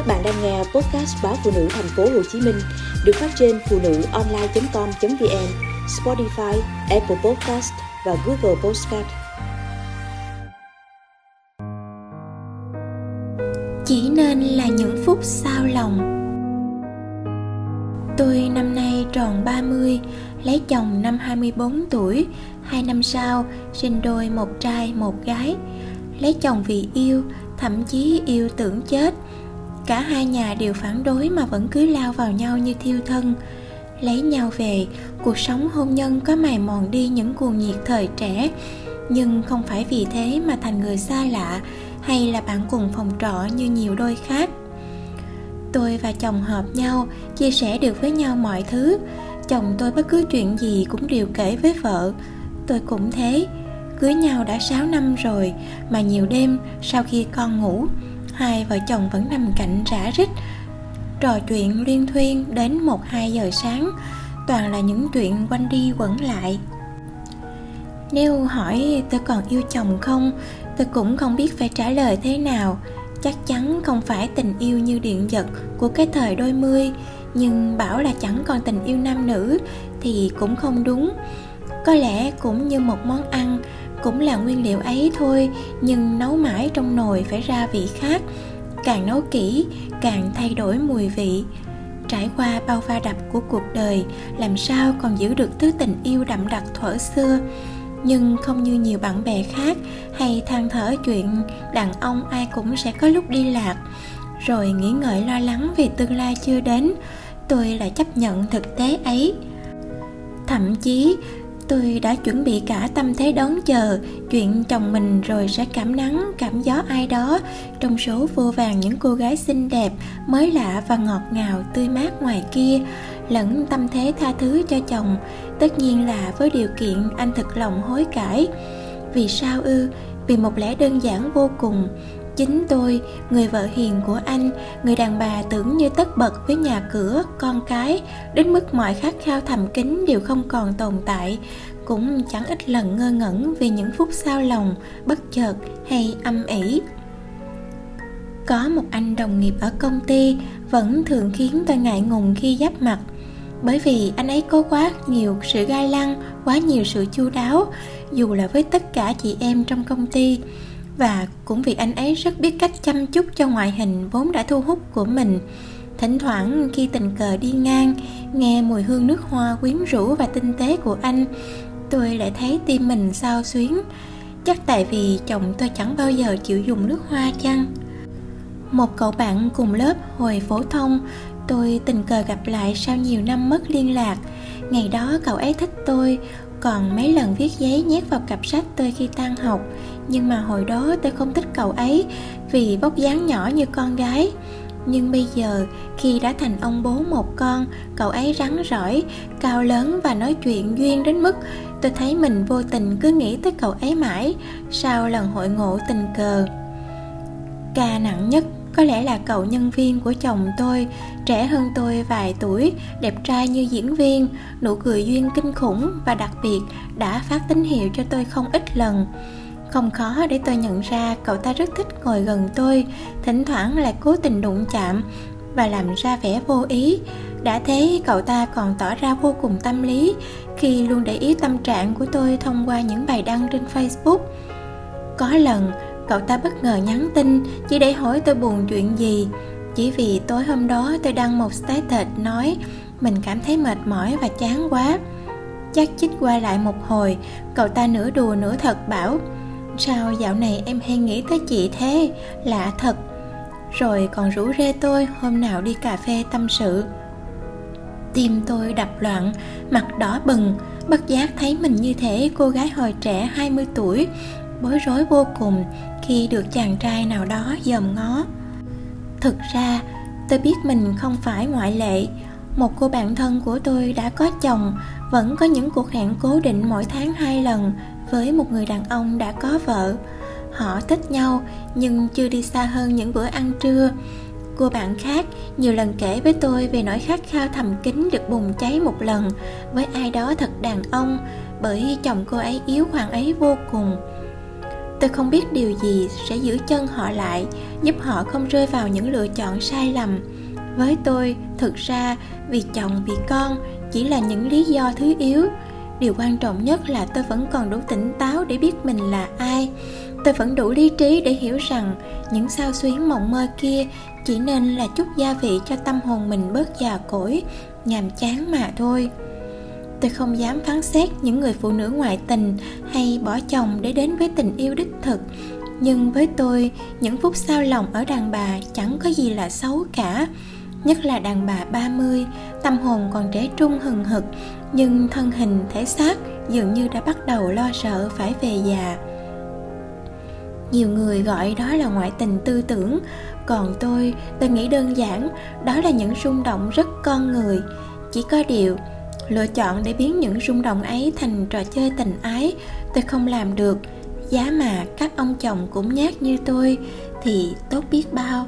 Các bạn đang nghe podcast báo phụ nữ thành phố Hồ Chí Minh được phát trên phụ nữ online.com.vn, Spotify, Apple Podcast và Google Podcast. Chỉ nên là những phút sao lòng. Tôi năm nay tròn 30, lấy chồng năm 24 tuổi, hai năm sau sinh đôi một trai một gái. Lấy chồng vì yêu, thậm chí yêu tưởng chết cả hai nhà đều phản đối mà vẫn cứ lao vào nhau như thiêu thân. Lấy nhau về, cuộc sống hôn nhân có mài mòn đi những cuồng nhiệt thời trẻ. Nhưng không phải vì thế mà thành người xa lạ hay là bạn cùng phòng trọ như nhiều đôi khác. Tôi và chồng hợp nhau, chia sẻ được với nhau mọi thứ. Chồng tôi bất cứ chuyện gì cũng đều kể với vợ. Tôi cũng thế. Cưới nhau đã 6 năm rồi, mà nhiều đêm sau khi con ngủ hai vợ chồng vẫn nằm cạnh rã rít trò chuyện liên thuyên đến một hai giờ sáng, toàn là những chuyện quanh đi quẩn lại. Nếu hỏi tôi còn yêu chồng không tôi cũng không biết phải trả lời thế nào. Chắc chắn không phải tình yêu như điện giật của cái thời đôi mươi, nhưng bảo là chẳng còn tình yêu nam nữ thì cũng không đúng. Có lẽ cũng như một món ăn cũng là nguyên liệu ấy thôi, nhưng nấu mãi trong nồi phải ra vị khác, càng nấu kỹ, càng thay đổi mùi vị. Trải qua bao va đập của cuộc đời, làm sao còn giữ được thứ tình yêu đậm đặc thuở xưa? Nhưng không như nhiều bạn bè khác hay than thở chuyện đàn ông ai cũng sẽ có lúc đi lạc. Rồi nghĩ ngợi lo lắng vì tương lai chưa đến, tôi lại chấp nhận thực tế ấy. Thậm chí tôi đã chuẩn bị cả tâm thế đón chờ, chuyện chồng mình rồi sẽ cảm nắng, cảm gió ai đó. Trong số vô vàng những cô gái xinh đẹp, mới lạ và ngọt ngào, tươi mát ngoài kia, lẫn tâm thế tha thứ cho chồng. Tất nhiên là với điều kiện anh thực lòng hối cải. Vì sao ư? Vì một lẽ đơn giản vô cùng chính tôi, người vợ hiền của anh, người đàn bà tưởng như tất bật với nhà cửa, con cái, đến mức mọi khát khao thầm kín đều không còn tồn tại, cũng chẳng ít lần ngơ ngẩn vì những phút sao lòng, bất chợt hay âm ỉ. Có một anh đồng nghiệp ở công ty vẫn thường khiến tôi ngại ngùng khi giáp mặt, bởi vì anh ấy có quá nhiều sự gai lăng, quá nhiều sự chu đáo, dù là với tất cả chị em trong công ty và cũng vì anh ấy rất biết cách chăm chút cho ngoại hình vốn đã thu hút của mình. Thỉnh thoảng khi tình cờ đi ngang, nghe mùi hương nước hoa quyến rũ và tinh tế của anh, tôi lại thấy tim mình sao xuyến. Chắc tại vì chồng tôi chẳng bao giờ chịu dùng nước hoa chăng? Một cậu bạn cùng lớp hồi phổ thông, tôi tình cờ gặp lại sau nhiều năm mất liên lạc. Ngày đó cậu ấy thích tôi còn mấy lần viết giấy nhét vào cặp sách tôi khi tan học. Nhưng mà hồi đó tôi không thích cậu ấy, vì vóc dáng nhỏ như con gái. Nhưng bây giờ, khi đã thành ông bố một con, cậu ấy rắn rỏi, cao lớn và nói chuyện duyên đến mức tôi thấy mình vô tình cứ nghĩ tới cậu ấy mãi sau lần hội ngộ tình cờ. Ca nặng nhất có lẽ là cậu nhân viên của chồng tôi, trẻ hơn tôi vài tuổi, đẹp trai như diễn viên, nụ cười duyên kinh khủng và đặc biệt đã phát tín hiệu cho tôi không ít lần. Không khó để tôi nhận ra cậu ta rất thích ngồi gần tôi, thỉnh thoảng lại cố tình đụng chạm và làm ra vẻ vô ý. Đã thế, cậu ta còn tỏ ra vô cùng tâm lý khi luôn để ý tâm trạng của tôi thông qua những bài đăng trên facebook. Có lần cậu ta bất ngờ nhắn tin chỉ để hỏi tôi buồn chuyện gì. Chỉ vì tối hôm đó tôi đăng một status nói mình cảm thấy mệt mỏi và chán quá. Chắc chích qua lại một hồi, cậu ta nửa đùa nửa thật bảo, sao dạo này em hay nghĩ tới chị thế? Lạ thật. Rồi còn rủ rê tôi hôm nào đi cà phê tâm sự. Tim tôi đập loạn, mặt đỏ bừng, bất giác thấy mình như thể cô gái hồi trẻ 20 tuổi bối rối vô cùng khi được chàng trai nào đó dòm ngó. Thực ra, tôi biết mình không phải ngoại lệ. Một cô bạn thân của tôi đã có chồng, vẫn có những cuộc hẹn cố định mỗi tháng hai lần với một người đàn ông đã có vợ. Họ thích nhau, nhưng chưa đi xa hơn những bữa ăn trưa. Cô bạn khác nhiều lần kể với tôi về nỗi khát khao thầm kín được bùng cháy một lần với ai đó thật đàn ông, bởi chồng cô ấy yếu hoàng ấy vô cùng tôi không biết điều gì sẽ giữ chân họ lại, giúp họ không rơi vào những lựa chọn sai lầm. Với tôi, thực ra, vì chồng, vì con chỉ là những lý do thứ yếu. Điều quan trọng nhất là tôi vẫn còn đủ tỉnh táo để biết mình là ai. Tôi vẫn đủ lý trí để hiểu rằng những sao xuyến mộng mơ kia chỉ nên là chút gia vị cho tâm hồn mình bớt già cỗi, nhàm chán mà thôi tôi không dám phán xét những người phụ nữ ngoại tình hay bỏ chồng để đến với tình yêu đích thực nhưng với tôi những phút sao lòng ở đàn bà chẳng có gì là xấu cả nhất là đàn bà 30, tâm hồn còn trẻ trung hừng hực, nhưng thân hình thể xác dường như đã bắt đầu lo sợ phải về già. Nhiều người gọi đó là ngoại tình tư tưởng, còn tôi, tôi nghĩ đơn giản, đó là những rung động rất con người. Chỉ có điều, lựa chọn để biến những rung động ấy thành trò chơi tình ái, tôi không làm được. Giá mà các ông chồng cũng nhát như tôi thì tốt biết bao.